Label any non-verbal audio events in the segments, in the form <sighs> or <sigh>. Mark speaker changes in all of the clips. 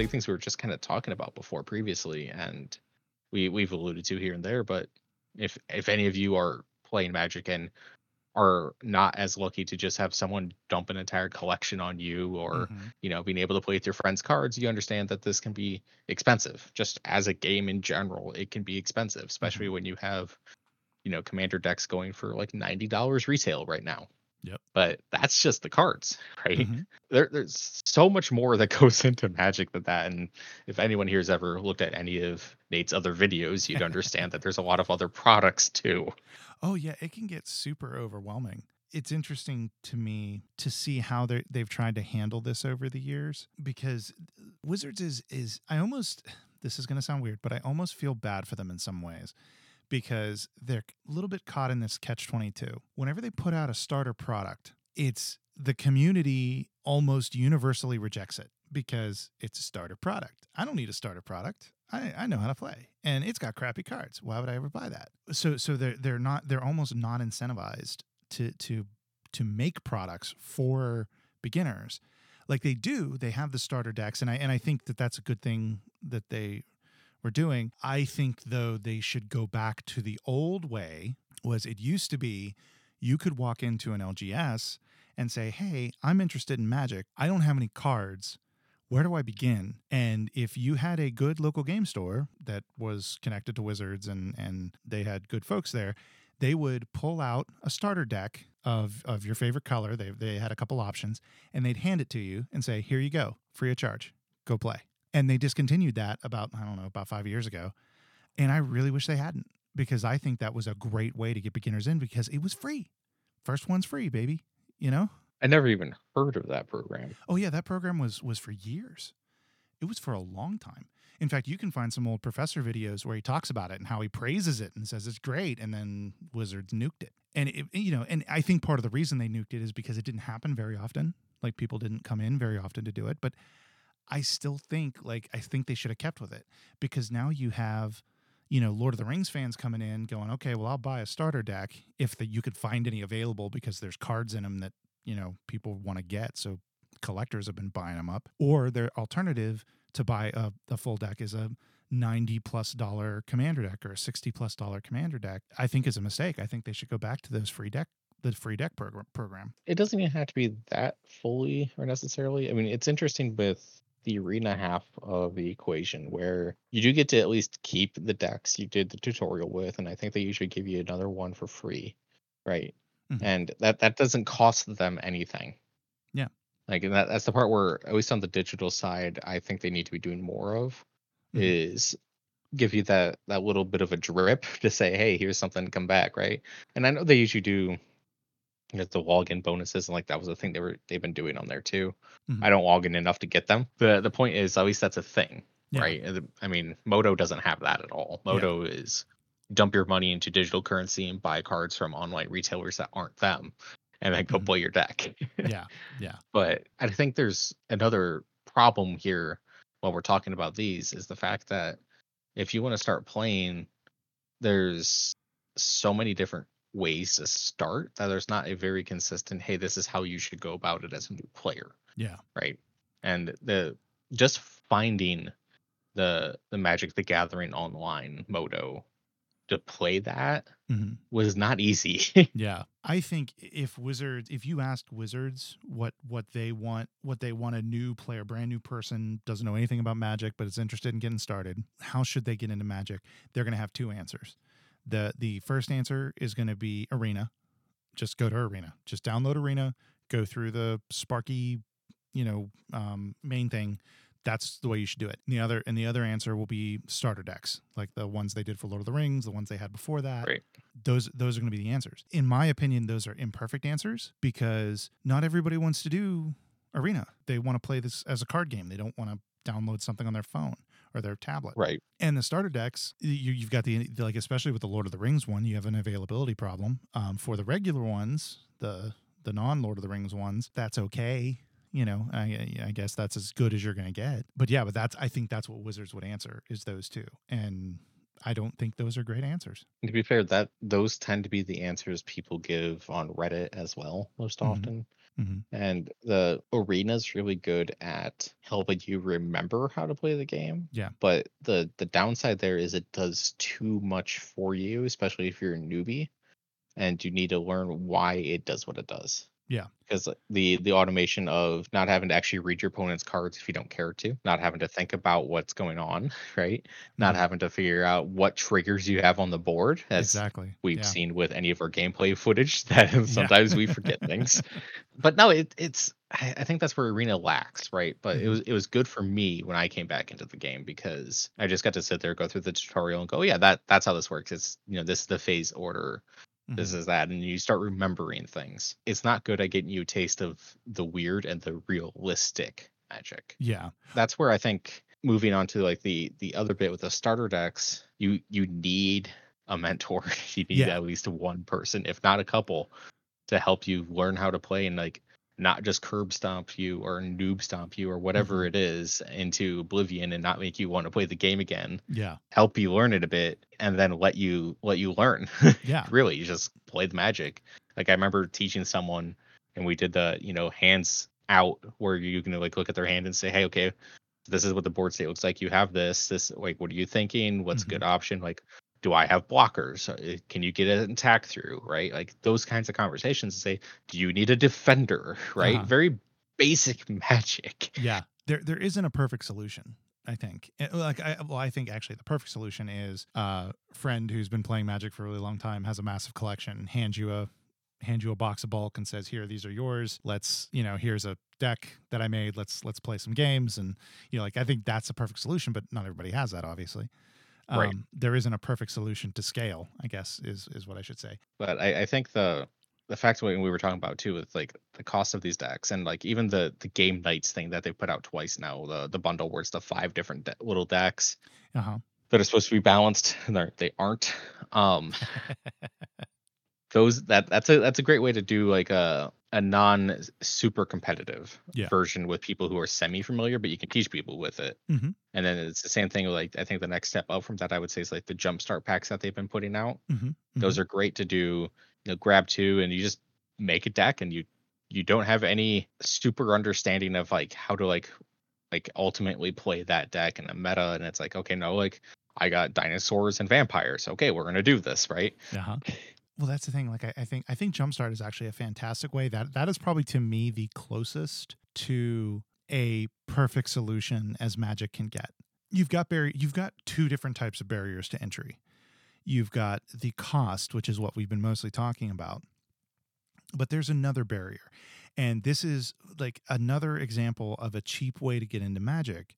Speaker 1: big things we were just kind of talking about before previously, and we we've alluded to here and there. But if if any of you are playing Magic and are not as lucky to just have someone dump an entire collection on you or
Speaker 2: Mhm.
Speaker 1: you know being able to play with your friends cards you understand that this can be expensive just as a game in general it can be expensive especially when you have you know commander decks going for like $90 retail right now
Speaker 2: Yep.
Speaker 1: but that's just the cards <laughs> right
Speaker 2: Mhm.
Speaker 1: there, there's so much more that <laughs> goes into magic than that and if anyone here has ever looked at any of nate's other videos you'd understand that there's a lot of other products too
Speaker 2: Oh yeah, it can get super overwhelming. It's interesting to me to see how they they've tried to handle this over the years because Wizards is is I almost <sighs> this is going to sound weird, but I almost feel bad for them in some ways because they're a little bit caught in this catch 22. Whenever they put out a starter product, it's the community almost universally rejects it because it's a starter product. I don't need a starter product. I, I know how to play and it's got crappy cards. Why would I ever buy that? So so they're they're not they're almost not incentivized to to to make products for beginners. Like they do, they have the starter decks and I and I think that that's a good thing that they were doing. I think though they should go back to the old way was it used to be you could walk into an LGS and say, "Hey, I'm interested in Magic. I don't have any cards. Where do I begin?" And if you had a good local game store that was connected to Wizards and and they had good folks there, they would pull out a starter deck of of your favorite color. They they had a couple options and they'd hand it to you and say, "Here you go, free of charge. Go play." And they discontinued that about I don't know, about 5 years ago. And I really wish they hadn't because I think that was a great way to get beginners in because it was free. First one's free, baby. You know?
Speaker 1: i never even heard of that program
Speaker 2: Oh yeah, that program was was for years. It was for a long time. In fact, you can find some old professor videos where he talks about it and how he praises it and says it's great, and then Wizards nuked it. And it, you know, and I think part of the reason they nuked it is because it didn't happen very often. Like people didn't come in very often to do it. But I still think, like, I think they should have kept with it because now you have, you know, Lord of the Rings fans coming in going, okay, well, I'll buy a starter deck if that you could find any available because there's cards in them that you know people want to get. So collectors have been buying them up. Or their alternative to buy a, a full deck is a 90 plus dollar commander deck or a 60 plus dollar commander deck. I think is a mistake. I think they should go back to those free deck the free deck program program.
Speaker 1: it doesn't even have to be that fully or necessarily. I mean, it's interesting with the arena half of the equation where you do get to at least keep the decks you did the tutorial with, and I think they usually give you another one for free, right?
Speaker 2: Mhm.
Speaker 1: And that that doesn't cost them anything.
Speaker 2: Yeah.
Speaker 1: Like and that, that's the part where at least on the digital side, I think they need to be doing more of
Speaker 2: Mhm.
Speaker 1: is give you that that little bit of a drip to say, hey, here's something come back, right? And I know they usually do you know, the login bonuses and like that was a thing they were they've been doing on there too.
Speaker 2: Mhm.
Speaker 1: I don't log in enough to get them. The the point is at least that's a thing,
Speaker 2: Yeah.
Speaker 1: right? I mean, Moto doesn't have that at all.
Speaker 2: Yeah.
Speaker 1: Moto is dump your money into digital currency and buy cards from online retailers that aren't them, and then go
Speaker 2: Mhm.
Speaker 1: play your deck. <laughs>
Speaker 2: yeah. Yeah.
Speaker 1: but I think there's another problem here while we're talking about these is the fact that if you want to start playing, there's so many different ways to start that there's not a very consistent, hey, this is how you should go about it as a new player,
Speaker 2: Yeah.
Speaker 1: right? And the just finding the the Magic the Gathering online moto to play that
Speaker 2: hmm
Speaker 1: was not easy. <laughs>
Speaker 2: Yeah. I think if Wizards if you asked Wizards what what they want what they want a new player, brand new person, doesn't know anything about Magic but is interested in getting started, how should they get into Magic? They're going to have two answers. The the first answer is going to be Arena. Just go to Arena. Just download Arena, go through the Sparky, you know, um, main thing. That's the way you should do it. And the other and the other answer will be starter decks, like the ones they did for Lord of the Rings, the ones they had before that
Speaker 1: right.
Speaker 2: those those are going to be the answers. In my opinion, those are imperfect answers because not everybody wants to do arena. They want to play this as a card game. They don't want to download something on their phone or their tablet.
Speaker 1: Right.
Speaker 2: And the starter decks, you, you've got the like, especially with the Lord of the Rings one, you have an availability problem. Um, for the regular ones, the the non Lord of the Rings ones, that's okay. You know, I, I guess that's as good as you're going to get. But yeah, but that's I think that's what Wizards would answer is those two, and I don't think those are great answers.
Speaker 1: And to be fair, that those tend to be the answers people give on Reddit as well, most
Speaker 2: Mhm.
Speaker 1: often.
Speaker 2: Mhm.
Speaker 1: And the arena's really good at helping you remember how to play the game.
Speaker 2: Yeah.
Speaker 1: But the the downside there is it does too much for you, especially if you're a newbie and you need to learn why it does what it does.
Speaker 2: Yeah.
Speaker 1: Because the the automation of not having to actually read your opponent's cards if you don't care to, not having to think about what's going on, right? Not
Speaker 2: Mhm.
Speaker 1: having to figure out what triggers you have on the board, as
Speaker 2: exactly.
Speaker 1: we've
Speaker 2: yeah.
Speaker 1: seen with any of our gameplay footage <laughs> that sometimes we forget things. <laughs> But no, it, it's I, think that's where Arena lacks, right? But it
Speaker 2: Mhm.
Speaker 1: was it was good for me when I came back into the game because I just got to sit there, go through the tutorial, and go, yeah, that that's how this works. It's you know this is the phase order, this
Speaker 2: Mhm.
Speaker 1: is that, and you start remembering things. It's not good at getting you a taste of the weird and the realistic magic
Speaker 2: Yeah.
Speaker 1: that's where I think moving on to like the the other bit with the starter decks, you you need a mentor. <laughs> you need
Speaker 2: Yeah.
Speaker 1: at least one person, if not a couple, to help you learn how to play and like not just curb stomp you or noob stomp you or whatever
Speaker 2: Mhm.
Speaker 1: it is into oblivion and not make you want to play the game again.
Speaker 2: Yeah.
Speaker 1: Help you learn it a bit and then let you let you learn. <laughs>
Speaker 2: Yeah.
Speaker 1: really, you just play the magic. Like I remember teaching someone and we did the, you know, hands out where you can like look at their hand and say, Hey, okay, this is what the board state looks like. You have this, this like what are you thinking? What's
Speaker 2: Mhm.
Speaker 1: a good option? Like, do I have blockers? Uh, Can you get an attack through? Right? Like those kinds of conversations say, do you need a defender? <laughs> Right?
Speaker 2: Uh-huh.
Speaker 1: Very basic <laughs> magic.
Speaker 2: Yeah. There there isn't a perfect solution. I think. Eh, Like I well, I think actually the perfect solution is a friend who's been playing Magic for a really long time has a massive collection, hands you a hand you a box of bulk and says, "Here, these are yours. Let's, you know, here's a deck that I made. Let's let's play some games." And you know, like I think that's a perfect solution, but not everybody has that, obviously. Um,
Speaker 1: Right.
Speaker 2: There isn't a perfect solution to scale. I guess is is what I should say.
Speaker 1: but I, I think the the fact when we were talking about too with like the cost of these decks and like even the the game nights thing that they put out twice now the the bundle where it's the five different de- little decks
Speaker 2: Uh huh.
Speaker 1: that are supposed to be balanced <laughs> and they're, they aren't um <laughs> those that that's a that's a great way to do like a a non super competitive
Speaker 2: Yeah.
Speaker 1: version with people who are semi familiar but you can teach people with it.
Speaker 2: Mhm.
Speaker 1: and then it's the same thing like i think the next step up from that i would say is like the jumpstart packs that they've been putting out.
Speaker 2: Hmm
Speaker 1: those are great to do you know grab two and you just make a deck and you you don't have any super understanding of like how to like like ultimately play that deck in a meta. And it's like okay no like i got dinosaurs and vampires. Okay we're gonna do this right?
Speaker 2: Uh-huh. Well, that's the thing. Like, I, I think I think Jumpstart is actually a fantastic way. That that is probably to me the closest to a perfect solution as Magic can get. You've got barrier. You've got two different types of barriers to entry. You've got the cost, which is what we've been mostly talking about, but there's another barrier, and this is like another example of a cheap way to get into Magic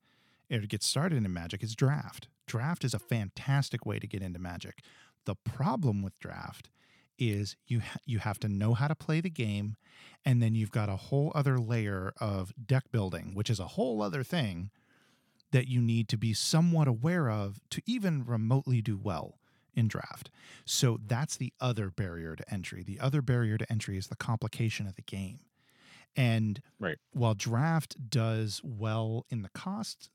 Speaker 2: or to get started in Magic is Draft. Draft is a fantastic way to get into Magic. The problem with Draft is you ha- you have to know how to play the game and then you've got a whole other layer of deck building which is a whole other thing that you need to be somewhat aware of to even remotely do well in draft. So that's the other barrier to entry. The other barrier to entry is the complication of the game. And
Speaker 1: Right.
Speaker 2: while draft does well in the cost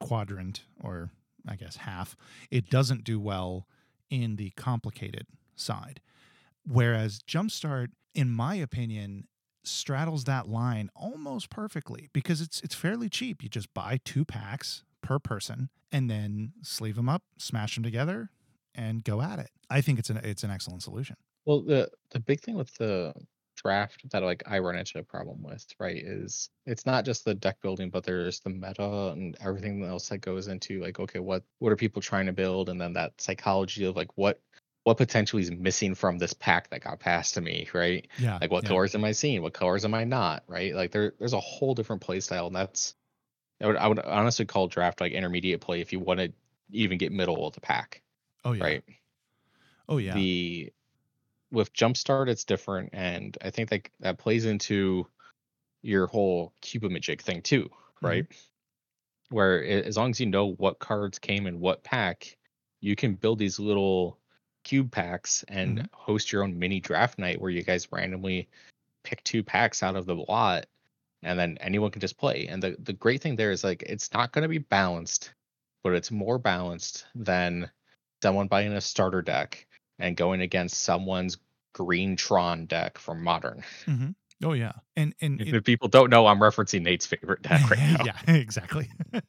Speaker 2: quadrant or i guess half it doesn't do well in the complicated side Whereas Jumpstart, in my opinion, straddles that line almost perfectly because it's it's fairly cheap. You just buy two packs per person and then sleeve them up, smash them together, and go at it. I think it's an it's an excellent solution.
Speaker 1: well the the big thing with the draft that like i run into a problem with right is it's not just the deck building but there's the meta and everything else that goes into like okay what what are people trying to build and then that psychology of like what what potentially is missing from this pack that got passed to me right
Speaker 2: Yeah.
Speaker 1: like what
Speaker 2: yeah.
Speaker 1: colors am i seeing what colors am i not right like there there's a whole different play style and that's I would, I would honestly call draft like intermediate play if you want to even get middle of the pack
Speaker 2: Oh yeah.
Speaker 1: right
Speaker 2: Oh yeah.
Speaker 1: the with jumpstart it's different and i think that that plays into your whole cubomagic thing too
Speaker 2: Mm-hmm.
Speaker 1: right where a- as long as you know what cards came in what pack you can build these little cube packs and
Speaker 2: Mhm.
Speaker 1: host your own mini draft night where you guys randomly pick two packs out of the lot and then anyone can just play and the, the great thing there is like it's not going to be balanced but it's more balanced than someone buying a starter deck and going against someone's green tron deck from modern
Speaker 2: Mm-hmm. Oh yeah, and and
Speaker 1: If people don't know, I'm referencing Nate's favorite deck <laughs> right now. <laughs>
Speaker 2: yeah, exactly. <laughs>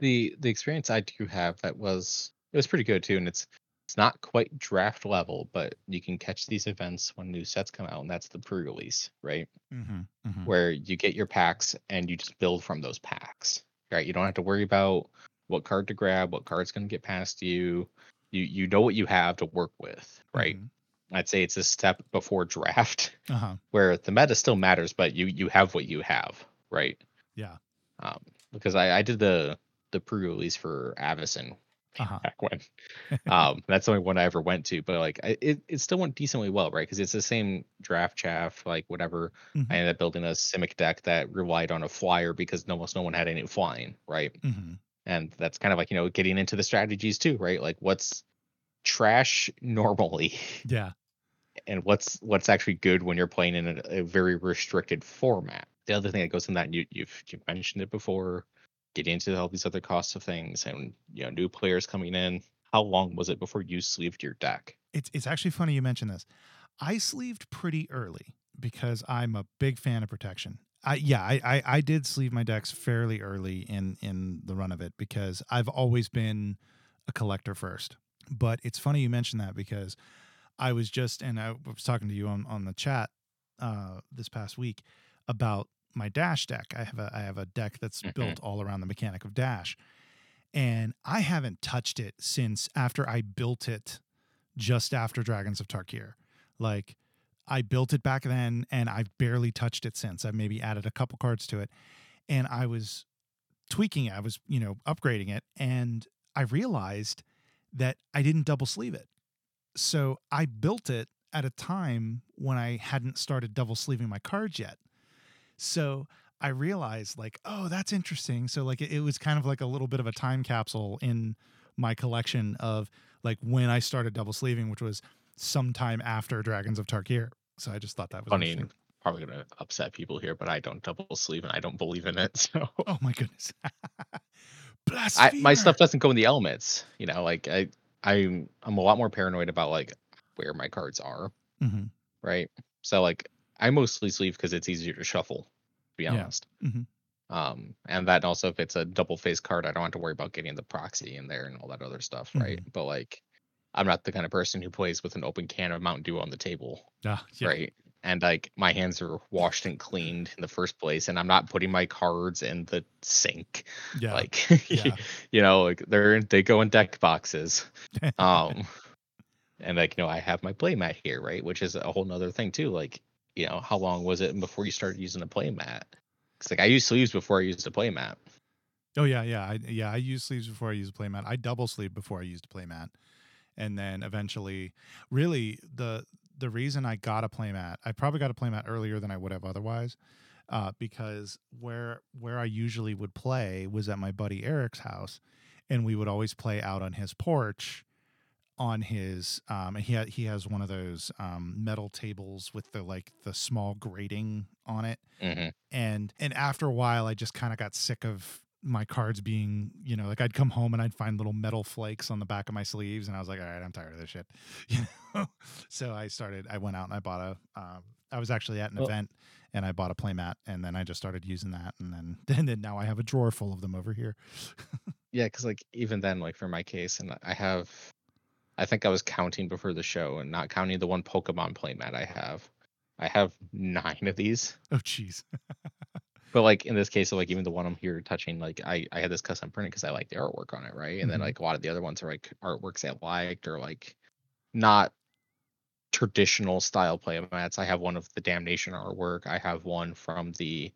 Speaker 1: The the experience I do have that was it was pretty good too, and it's it's not quite draft level, but you can catch these events when new sets come out, and that's the pre-release, right?
Speaker 2: hmm hmm
Speaker 1: Where you get your packs and you just build from those packs, right? You don't have to worry about what card to grab, what card's going to get past you. You you know what you have to work with, right? I'd say it's a step before draft,
Speaker 2: Uh huh. <laughs>
Speaker 1: where the meta still matters, but you you have what you have, right?
Speaker 2: Yeah.
Speaker 1: Um, because I I did the the pre-release for Avison
Speaker 2: Uh huh.
Speaker 1: back when. <laughs> Um, that's the only one I ever went to, but like I, it, it still went decently well, right? Because it's the same draft chaff, like whatever.
Speaker 2: Mhm.
Speaker 1: I ended up building a Simic deck that relied on a flyer because almost no one had any flying, right?
Speaker 2: hmm
Speaker 1: And that's kind of like you know getting into the strategies too, right? Like what's trash <laughs> normally,
Speaker 2: Yeah.
Speaker 1: and what's what's actually good when you're playing in a, a very restricted format. The other thing that goes in that, you, you've you've mentioned it before, getting into all these other costs of things, and you know new players coming in. How long was it before you sleeved your deck?
Speaker 2: It's it's actually funny you mention this. I sleeved pretty early because I'm a big fan of protection. I yeah, I, I I did sleeve my decks fairly early in in the run of it because I've always been a collector first. But it's funny you mentioned that because I was just and I was talking to you on on the chat uh this past week about my dash deck. I have a I have a deck that's
Speaker 1: Mhm.
Speaker 2: built all around the mechanic of dash. And I haven't touched it since after I built it just after Dragons of Tarkir. Like I built it back then and I've barely touched it since. I've maybe added a couple cards to it. And I was tweaking it. I was, you know, upgrading it and I realized that I didn't double sleeve it. So I built it at a time when I hadn't started double sleeving my cards yet. So I realized like, oh, that's interesting. So like it, it was kind of like a little bit of a time capsule in my collection of like when I started double sleeving, which was sometime after Dragons of Tarkir. So I just thought that was
Speaker 1: Funny, probably gonna upset people here, but I don't double sleeve and I don't believe in it. <laughs> So
Speaker 2: Oh my goodness. <laughs>
Speaker 1: I, my stuff doesn't go in the elements. You know, like I I'm I'm a lot more paranoid about like where my cards are,
Speaker 2: Mhm.
Speaker 1: right? So like I mostly sleeve because it's easier to shuffle, be
Speaker 2: Yeah.
Speaker 1: honest.
Speaker 2: Mhm.
Speaker 1: Um, and that also if it's a double face card, I don't have to worry about getting the proxy in there and all that other stuff, right? But like I'm not the kind of person who plays with an open can of Mountain Dew on the table,
Speaker 2: Ah, yeah.
Speaker 1: right? And like my hands are washed and cleaned in the first place, and I'm not putting my cards in the sink.
Speaker 2: Yeah.
Speaker 1: Like <laughs>
Speaker 2: yeah.
Speaker 1: you know, like they're they go in deck boxes. <laughs> Um and like, you know, I have my playmat here, right? Which is a whole nother thing too. Like, you know, how long was it before you started using a playmat? It's like I used sleeves before I used a playmat.
Speaker 2: Oh yeah, yeah, I, yeah. I use sleeves before I use a playmat. I double sleeve before I used a playmat, and then eventually, really the the reason I got a playmat, I probably got a playmat earlier than I would have otherwise, uh, because where where I usually would play was at my buddy Eric's house, and we would always play out on his porch, on his um, and he had, he has one of those um, metal tables with the like the small grating on it.
Speaker 1: Hmm
Speaker 2: and and after a while i just kind of got sick of my cards being you know like i'd come home and i'd find little metal flakes on the back of my sleeves and i was like all right i'm tired of this shit. <laughs> You know? So i started i went out and i bought a um, i was actually at an
Speaker 1: Well-
Speaker 2: event and i bought a playmat and then i just started using that and then <laughs> and then now i have a drawer full of them over here. <laughs>
Speaker 1: Yeah, because like even then, like for my case, and I have, I think I was counting before the show, and not counting the one Pokemon playmat I have. I have nine of these.
Speaker 2: oh jeez <laughs>
Speaker 1: But like in this case, so like even the one I'm here touching, like I I had this custom printed because I like the artwork on it, right? And then
Speaker 2: Mhm.
Speaker 1: like a lot of the other ones are like artworks I liked or like not traditional style playmats. I have one of the Damnation artwork. I have one from the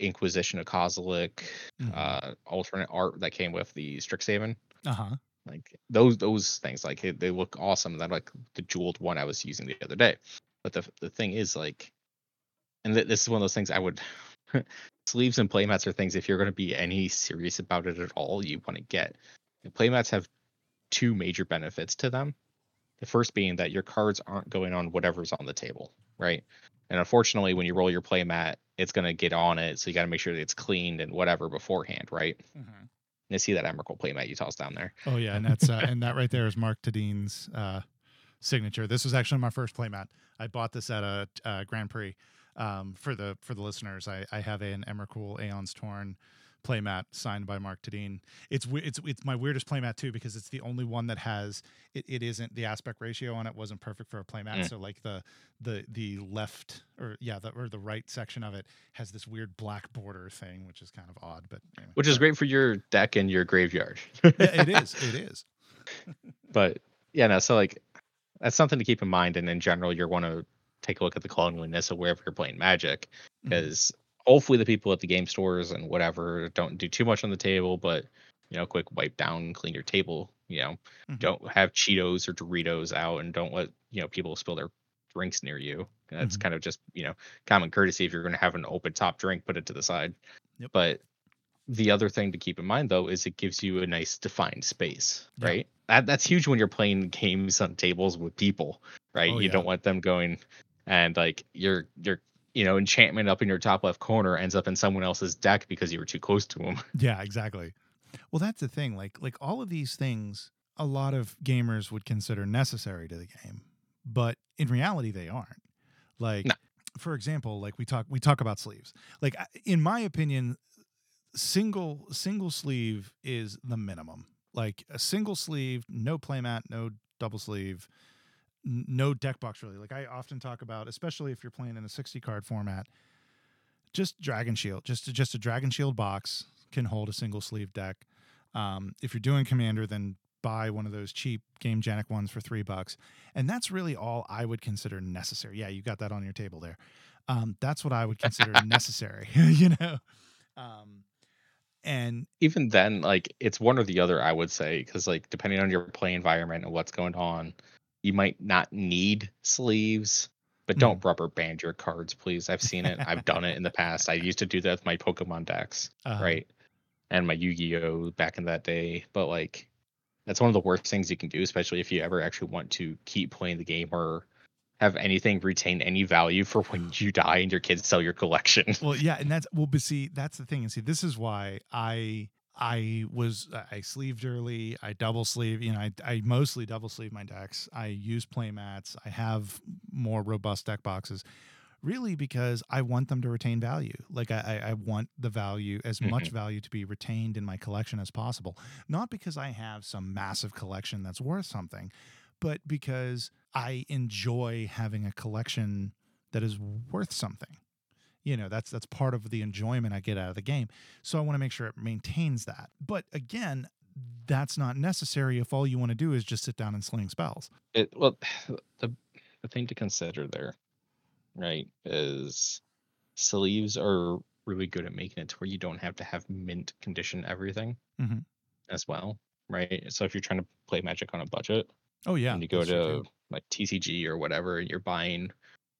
Speaker 1: Inquisition of Kozilek,
Speaker 2: Mhm.
Speaker 1: uh, alternate art that came with the Strixhaven.
Speaker 2: uh-huh
Speaker 1: Like those those things, like they look awesome. That like the jeweled one I was using the other day. But the the thing is like, and th- this is one of those things I would <laughs> sleeves and playmats are things if you're going to be any serious about it at all, you want to get. And playmats have two major benefits to them. The first being that your cards aren't going on whatever's on the table, right? And unfortunately, when you roll your playmat, it's going to get on it, so you got to make sure that it's cleaned and whatever beforehand, right? Mm-hmm. I see that Emrakul playmat you tossed down there.
Speaker 2: oh yeah and that's uh, and that right there is mark Tedin's uh signature. This was actually my first playmat. I bought this at a uh, grand prix Um, for the for the listeners, I, I have an Emrakul Aeon's Torn playmat signed by Mark Tedin. It's it's it's my weirdest playmat too because it's the only one that has it, it isn't the aspect ratio on it wasn't perfect for a playmat. Mm. So like the the the left or yeah the or the right section of it has this weird black border thing, which is kind of odd, but
Speaker 1: anyway. which is great for your deck and your graveyard.
Speaker 2: yeah, it is. It is. <laughs> <laughs>
Speaker 1: but yeah, no. So like that's something to keep in mind, and in general, you're want to take a look at the cleanliness of wherever you're playing Magic because. Mm hopefully the people at the game stores and whatever don't do too much on the table, but you know, quick wipe down, clean your table. You know, mm-hmm. don't have Cheetos or Doritos out, and don't let you know people spill their drinks near you. That's mm-hmm. kind of just you know common courtesy. If you're going to have an open top drink, put it to the side. Yep. But the other thing to keep in mind though is it gives you a nice defined space, right? That that's huge when you're playing games on tables with people, right? Oh, you yeah. don't want them going and like you're you're you know, enchantment up in your top left corner ends up in someone else's deck because you were too close to them. <laughs>
Speaker 2: Yeah, exactly. Well, that's the thing. Like like all of these things, a lot of gamers would consider necessary to the game, but in reality, they aren't. Like, no. for example, like we talk we talk about sleeves. Like in my opinion, single single sleeve is the minimum. Like a single sleeve, no playmat, no double sleeve no deck box really. Like I often talk about, especially if you're playing in a 60 card format, just Dragon Shield, just just a Dragon Shield box can hold a single sleeve deck. Um, if you're doing Commander, then buy one of those cheap Gamegenic ones for three bucks, and that's really all I would consider necessary. Yeah, you got that on your table there. Um, that's what I would consider <laughs> necessary. <laughs> you know. Um, and
Speaker 1: even then, like it's one or the other. I would say because like depending on your play environment and what's going on, you might not need sleeves, but don't mm. rubber band your cards, please. I've seen it. I've done it in the past. I used to do that with my Pokemon decks, uh-huh. right? And my Yu-Gi-Oh back in that day. But like that's one of the worst things you can do, especially if you ever actually want to keep playing the game or have anything retain any value for when you die and your kids sell your collection.
Speaker 2: Well, yeah, and that's well, but see, that's the thing. And see, this is why I I was I sleeved early. I double sleeve. You know, I, I mostly double sleeve my decks. I use play mats. I have more robust deck boxes, really because I want them to retain value. Like I I want the value as mm-hmm. much value to be retained in my collection as possible. Not because I have some massive collection that's worth something, but because I enjoy having a collection that is worth something you know that's that's part of the enjoyment i get out of the game. So i want to make sure it maintains that. But again that's not necessary if all you want to do is just sit down and sling spells.
Speaker 1: It well <sighs> the the thing to consider there right is sleeves are really good at making it to where you don't have to have mint condition everything mm-hmm. as well right? So if you're trying to play magic on a budget
Speaker 2: oh yeah
Speaker 1: and you go to like tcg or whatever and you're buying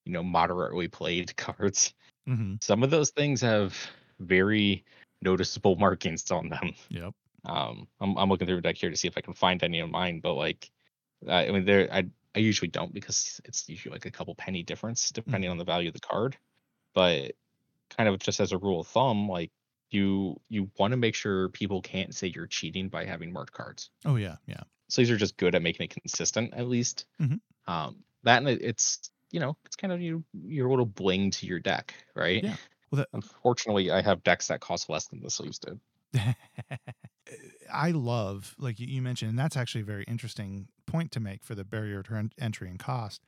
Speaker 1: you know moderately played <laughs> cards Mm-hmm. Some of those things have very noticeable <laughs> markings on them.
Speaker 2: Yep.
Speaker 1: Um, I'm I'm looking through the deck here to see if I can find any of mine, but like, I mean, there I I usually don't because it's usually like a couple penny difference depending mm-hmm. on the value of the card. But kind of just as a rule of thumb, like you you want to make sure people can't say you're cheating by having marked cards.
Speaker 2: Oh yeah, yeah.
Speaker 1: So these are just good at making it consistent, at least. Mm-hmm. Um, that and it's you know, it's kind of your your little bling to your deck, right?
Speaker 2: Yeah.
Speaker 1: Well, that, Unfortunately, I have decks that cost less than the sleeves did. <laughs>
Speaker 2: I love, like you mentioned, and that's actually a very interesting point to make for the barrier to entry and cost.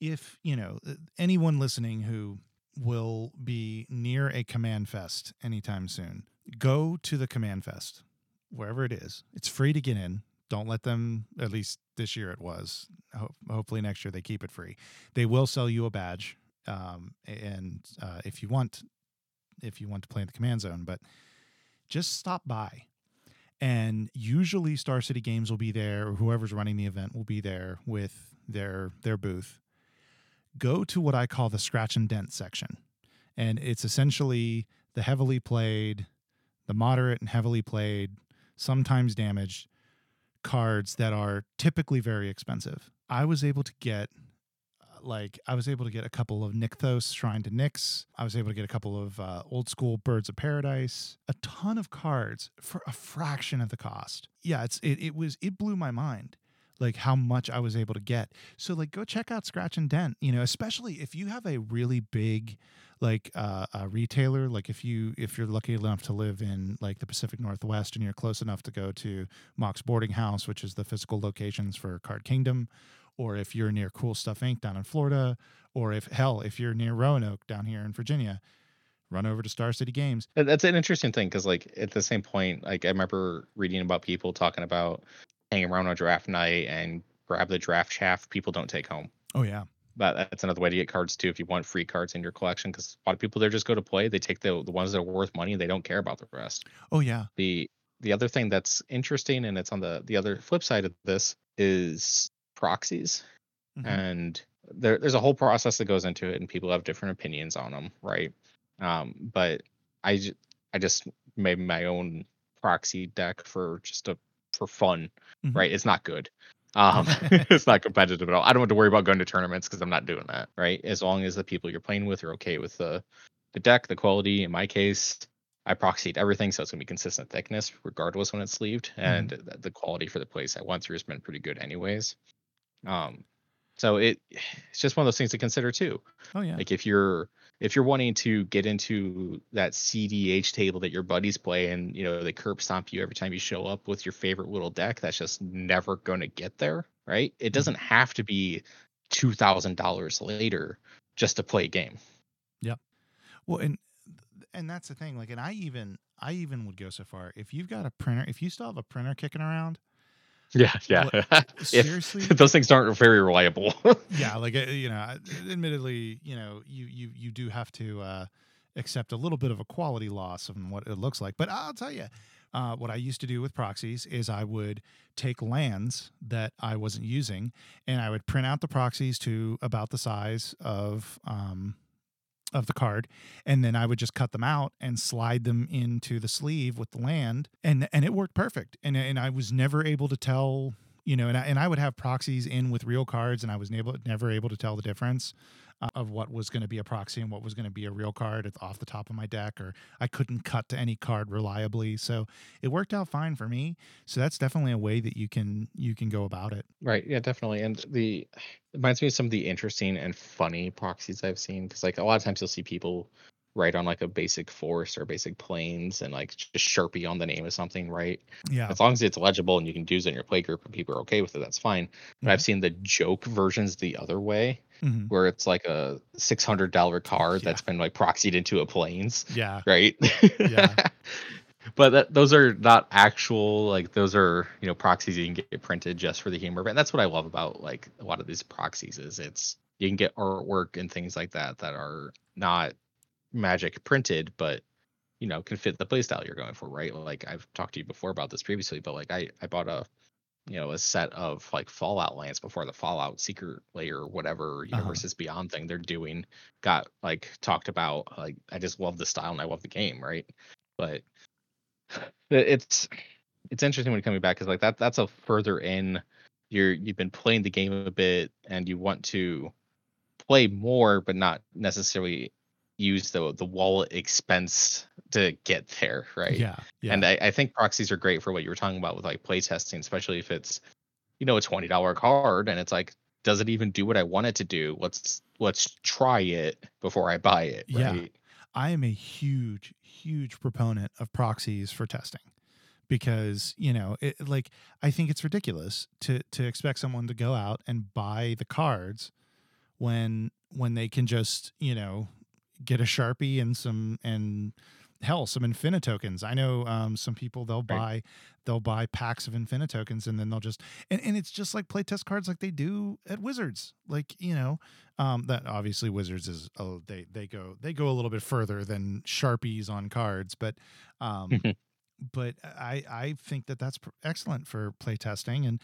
Speaker 2: If, you know, uh, anyone listening who will be near a command fest anytime soon, go to the command fest, wherever it is. It's free to get in. Don't let them, at least this year it was. Ho- hopefully next year they keep it free. They will sell you a badge, um, and uh, if you want, if you want to play in the command zone, but just stop by. And usually Star City Games will be there, or whoever's running the event will be there with their their booth. Go to what I call the scratch and dent section, and it's essentially the heavily played, the moderate and heavily played, sometimes damaged cards that are typically very expensive. I was able to get uh, like I was able to get a couple of Nykthos Shrine to Nyx. I was able to get a couple of uh, old school Birds of Paradise. A ton of cards for a fraction of the cost. Yeah, it's it, it was it blew my mind. like how much I was able to get. So like go check out Scratch and Dent, you know, especially if you have a really big like uh, a retailer like if you if you're lucky enough to live in like the Pacific Northwest and you're close enough to go to Mox Boarding House, which is the physical locations for Card Kingdom, or if you're near Cool Stuff Inc. down in Florida, or if hell, if you're near Roanoke down here in Virginia, run over to Star City Games.
Speaker 1: That's an interesting thing because, like, at the same point, like I remember reading about people talking about hanging around on draft night and grab the draft chaff people don't take home.
Speaker 2: Oh yeah,
Speaker 1: but that's another way to get cards too if you want free cards in your collection because a lot of people there just go to play they take the, the ones that are worth money they don't care about the rest.
Speaker 2: Oh yeah.
Speaker 1: The the other thing that's interesting and it's on the the other flip side of this is proxies. Mm-hmm. and there, there's a whole process that goes into it and people have different opinions on them right? Um, but i i just made my own proxy deck for just a for fun mm-hmm. right? It's not good um, <laughs> <laughs> it's not competitive at all. I don't have to worry about going to tournaments because I'm not doing that, right? As long as the people you're playing with are okay with the the deck, the quality. In my case, I proxied everything, so it's gonna be consistent thickness regardless when it's sleeved, mm-hmm. and the, the quality for the place I went through has been pretty good anyways. Um, so it <sighs> it's just one of those things to consider too.
Speaker 2: Oh yeah.
Speaker 1: Like if you're if you're wanting to get into that CDH table that your buddies play and you know they curb stomp you every time you show up with your favorite little deck, that's just never going to get there, right? It mm-hmm. doesn't have to be two thousand dollars later just to play a game.
Speaker 2: Yep. Well, and and that's the thing. Like, and I even I even would go so far if you've got a printer, if you still have a printer kicking around,
Speaker 1: yeah, <laughs> yeah. seriously, those things aren't very reliable. <laughs>
Speaker 2: yeah, like uh, you know, admittedly, you know, you you you do have to uh, accept a little bit of a quality loss of what it looks like. But I'll tell you, uh, what I used to do with proxies is I would take lands that I wasn't using, and I would print out the proxies to about the size of um, of the card and then I would just cut them out and slide them into the sleeve with the land and and it worked perfect and and I was never able to tell you know and I, and I would have proxies in with real cards and I was never never able to tell the difference uh, of what was going to be a proxy and what was going to be a real card off the top of my deck, or I couldn't cut to any card reliably. So it worked out fine for me. So that's definitely a way that you can you can go about it.
Speaker 1: Right. Yeah, definitely. And the it reminds me of some of the interesting and funny proxies I've seen because like a lot of times you'll see people write on like a basic force or basic plains and like just sharpie on the name of something, right?
Speaker 2: Yeah.
Speaker 1: As long as it's legible and you can use it in your play group and people are okay with it, that's fine. But mm-hmm. I've seen the joke versions the other way, mm-hmm. where it's like a six hundred dollar card yeah. that's been like proxied into a plains.
Speaker 2: Yeah.
Speaker 1: Right.
Speaker 2: Yeah. <laughs>
Speaker 1: but that, those are not actual like those are you know proxies you can get printed just for the humor. And that's what I love about like a lot of these proxies is it's you can get artwork and things like that that are not magic printed, but you know, can fit the playstyle you're going for, right? Like I've talked to you before about this previously, but like I I bought a you know a set of like Fallout lands before the Fallout Secret Lair, whatever uh-huh. Universes uh-huh. Beyond thing they're doing got like talked about. Like I just love the style and I love the game, right? But <sighs> it's it's interesting when you're coming back because like that that's a further in. You're you've been playing the game a bit and you want to play more, but not necessarily use the the wallet expense to get there, right?
Speaker 2: Yeah. yeah.
Speaker 1: And I, I think proxies are great for what you were talking about with like play testing, especially if it's you know a twenty dollar card and it's like, does it even do what I want it to do? Let's let's try it before I buy it. Right? Yeah.
Speaker 2: I am a huge, huge proponent of proxies for testing because you know it, like i think it's ridiculous to to expect someone to go out and buy the cards when when they can just you know get a sharpie and some and hell some infinitokens i know um, some people they'll buy right. they'll buy packs of infinitokens and then they'll just and, and it's just like playtest cards like they do at wizards like you know um, that obviously wizards is oh they they go they go a little bit further than sharpies on cards but um <laughs> but i i think that that's excellent for playtesting and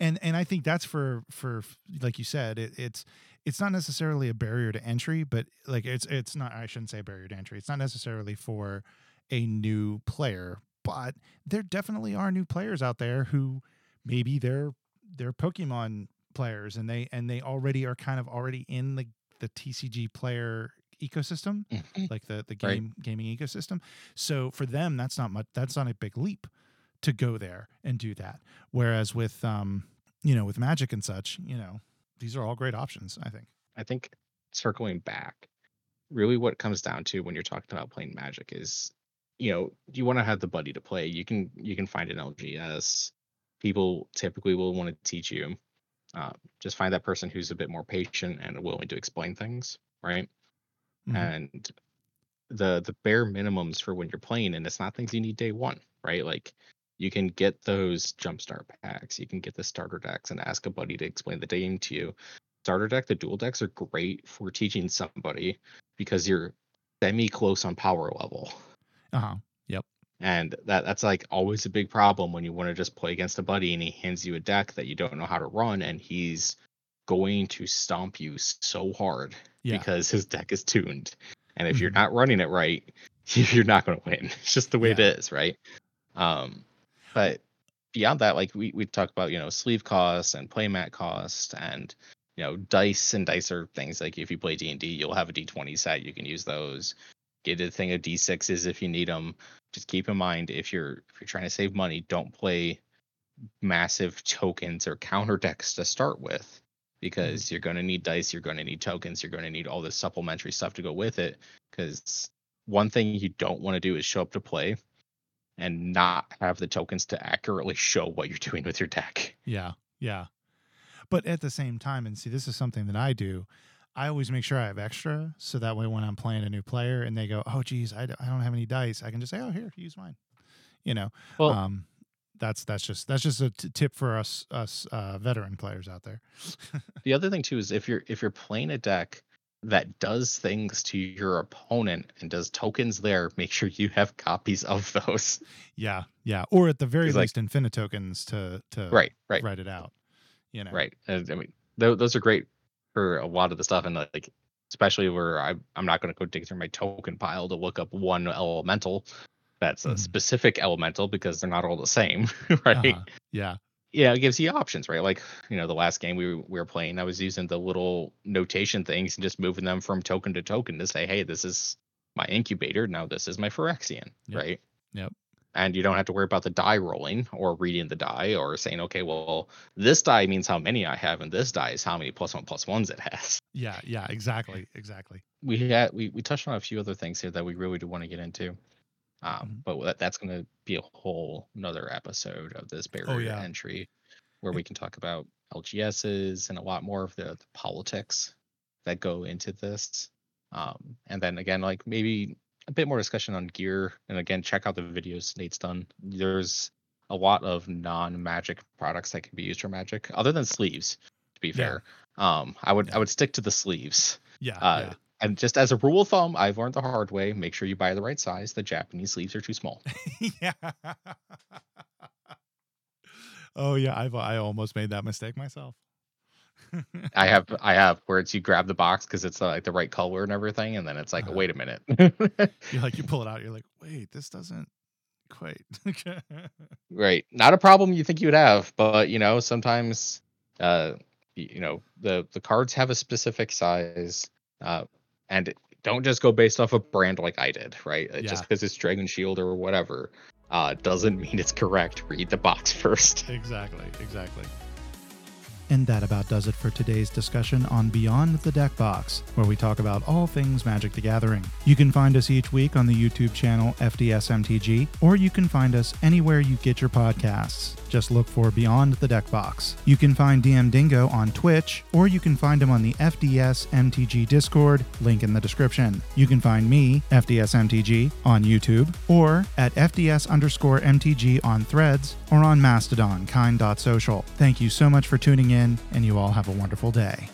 Speaker 2: and and i think that's for for like you said it, it's it's not necessarily a barrier to entry, but like it's it's not I shouldn't say barrier to entry. It's not necessarily for a new player, but there definitely are new players out there who maybe they're they're Pokemon players and they and they already are kind of already in the the TCG player ecosystem, mm-hmm. like the the game right. gaming ecosystem. So for them, that's not much. That's not a big leap to go there and do that. Whereas with um you know, with magic and such, you know, these are all great options, I think.
Speaker 1: I think circling back, really what it comes down to when you're talking about playing magic is, you know, you want to have the buddy to play. You can you can find an LGS. People typically will want to teach you. Uh, just find that person who's a bit more patient and willing to explain things, right?
Speaker 2: Mhm.
Speaker 1: And the the bare minimums for when you're playing, and it's not things you need day one, right? Like you can get those jumpstart packs, you can get the starter decks, and ask a buddy to explain the game to you. Starter deck, the dual decks are great for teaching somebody because you're semi close on power level.
Speaker 2: Uh-huh. Yep.
Speaker 1: And that that's like always a big problem when you want to just play against a buddy and he hands you a deck that you don't know how to run and he's going to stomp you so hard
Speaker 2: Yeah.
Speaker 1: because his deck is tuned. And if you're
Speaker 2: Mhm.
Speaker 1: not running it right, <laughs> you're not going to win. It's just the way
Speaker 2: Yeah.
Speaker 1: it is, right? Um, but beyond that, like we we talk about, you know, sleeve cost and playmat cost and you know dice and dice are things like if you play D and D, you'll have a D twenty set. You can use those. Get a thing of D sixes if you need them. Just keep in mind if you're if you're trying to save money, don't play massive tokens or counter decks to start with mm-hmm. because you're going to need dice, you're going to need tokens, you're going to need all this supplementary stuff to go with it. Because one thing you don't want to do is show up to play and not have the tokens to accurately show what you're doing with your deck.
Speaker 2: Yeah, yeah. But at the same time, and see, this is something that I do. I always make sure I have extra, so that way when I'm playing a new player and they go, "Oh, geez, I don't have any dice," I can just say, "Oh, here, use mine." You know,
Speaker 1: Well,
Speaker 2: um, that's that's just that's just a t- tip for us us uh, veteran players out there. <laughs>
Speaker 1: the other thing too is if you're if you're playing a deck that does things to your opponent and does tokens there, make sure you have copies of those.
Speaker 2: yeah, yeah, or at the very
Speaker 1: like-
Speaker 2: least, infinite tokens to to
Speaker 1: Right, right,
Speaker 2: write it out. You know,
Speaker 1: right. And, I mean, tho- those are great for a lot of the stuff, and like especially where I I'm not going to go dig through my token pile to look up one elemental that's a
Speaker 2: Mhm.
Speaker 1: specific elemental because they're not all the same, <laughs> right?
Speaker 2: Uh-huh. Yeah,
Speaker 1: yeah, it gives you options, right? Like, you know, the last game we, we were playing, I was using the little notation things and just moving them from token to token to say, hey, this is my incubator. Now this is my Phyrexian,
Speaker 2: Yep.
Speaker 1: right?
Speaker 2: Yep.
Speaker 1: And you don't have to worry about the die rolling or reading the die or saying, okay, well, this die means how many I have, and this die is how many plus one plus ones it has. <laughs>
Speaker 2: yeah, yeah. Exactly, exactly.
Speaker 1: We had we, we touched on a few other things here that we really do want to get into. Um,
Speaker 2: Mhm.
Speaker 1: but that, that's going to be a whole another episode of this barrier
Speaker 2: Oh, yeah.
Speaker 1: entry where we can talk about LGSs and a lot more of the, the politics that go into this. Um, and then again, like maybe a bit more discussion on gear. And again, check out the videos Nate's done. There's a lot of non-magic products that can be used for magic, other than sleeves. To be
Speaker 2: Yeah.
Speaker 1: fair, um, I would
Speaker 2: Yeah.
Speaker 1: I would stick to the sleeves.
Speaker 2: Yeah,
Speaker 1: Uh, And just as a rule of thumb, I've learned the hard way: make sure you buy the right size. The Japanese sleeves are too small. <laughs>
Speaker 2: yeah. oh yeah, I've I almost made that mistake myself. <laughs>
Speaker 1: I have I have where it's you grab the box because it's uh, like the right color and everything, and then it's like,
Speaker 2: Uh-huh.
Speaker 1: wait a minute.
Speaker 2: you're like you pull it out, you're like, wait, this doesn't quite. <laughs>
Speaker 1: right, not a problem you think you would have, but you know sometimes, uh, you know the the cards have a specific size, uh, and don't just go based off a brand like I did, right?
Speaker 2: Yeah.
Speaker 1: Just because it's Dragon Shield or whatever, uh, doesn't mean it's correct. Read the box <laughs> first.
Speaker 2: exactly, exactly. And that about does it for today's discussion on Beyond the Deck Box, where we talk about all things Magic the Gathering. You can find us each week on the YouTube channel FDSMTG, or you can find us anywhere you get your podcasts. Just look for Beyond the Deck Box. You can find DM Dingo on Twitch, or you can find him on the FDS MTG Discord, link in the description. You can find me, FDS MTG, on YouTube, or at FDS underscore MTG on threads, or on Mastodon, kind.social. Thank you so much for tuning in, and you all have a wonderful day.